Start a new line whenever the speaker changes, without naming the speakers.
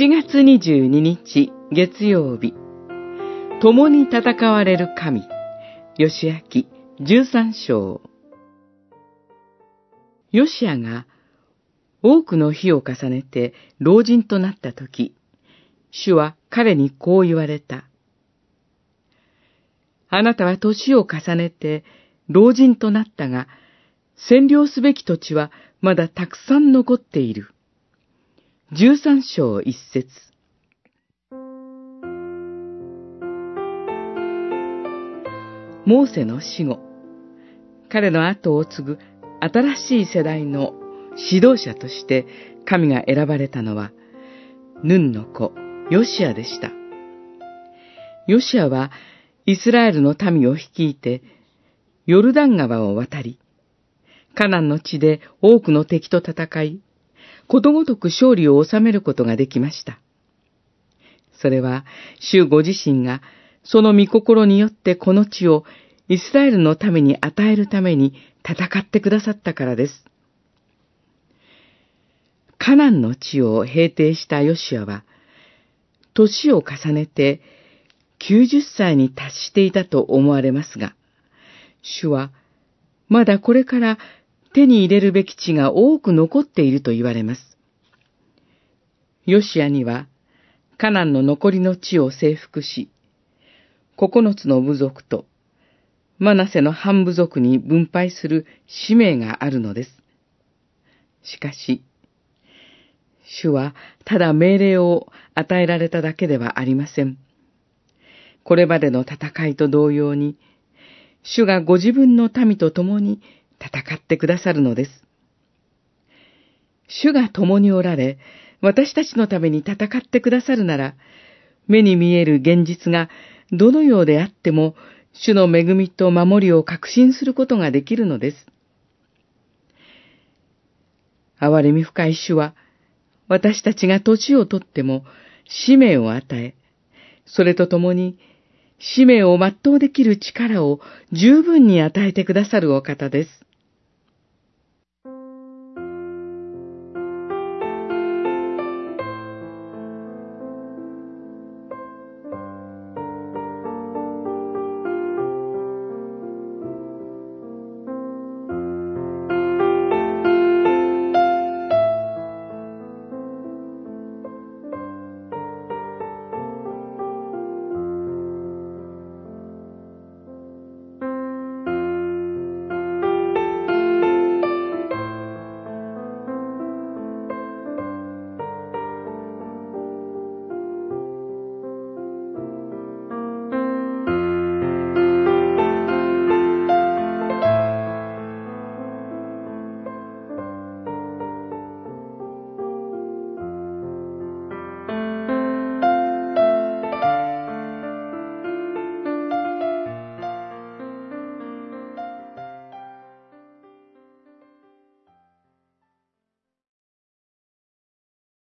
7月22日月曜日、共に戦われる神、吉明13章。ヨシアが多くの日を重ねて老人となったとき、主は彼にこう言われた。あなたは年を重ねて老人となったが、占領すべき土地はまだたくさん残っている。十三章一節モーセの死後、彼の後を継ぐ新しい世代の指導者として神が選ばれたのは、ヌンの子、ヨシアでした。ヨシアはイスラエルの民を率いて、ヨルダン川を渡り、カナンの地で多くの敵と戦い、ことごとく勝利を収めることができました。それは、主ご自身が、その御心によってこの地をイスラエルのために与えるために戦ってくださったからです。カナンの地を平定したヨシアは、年を重ねて90歳に達していたと思われますが、主は、まだこれから手に入れるべき地が多く残っていると言われます。ヨシアには、カナンの残りの地を征服し、九つの部族と、マナセの半部族に分配する使命があるのです。しかし、主はただ命令を与えられただけではありません。これまでの戦いと同様に、主がご自分の民と共に戦ってくださるのです。主が共におられ、私たちのために戦ってくださるなら、目に見える現実がどのようであっても、主の恵みと守りを確信することができるのです。憐れみ深い主は、私たちが年をとっても使命を与え、それとともに使命を全うできる力を十分に与えてくださるお方です。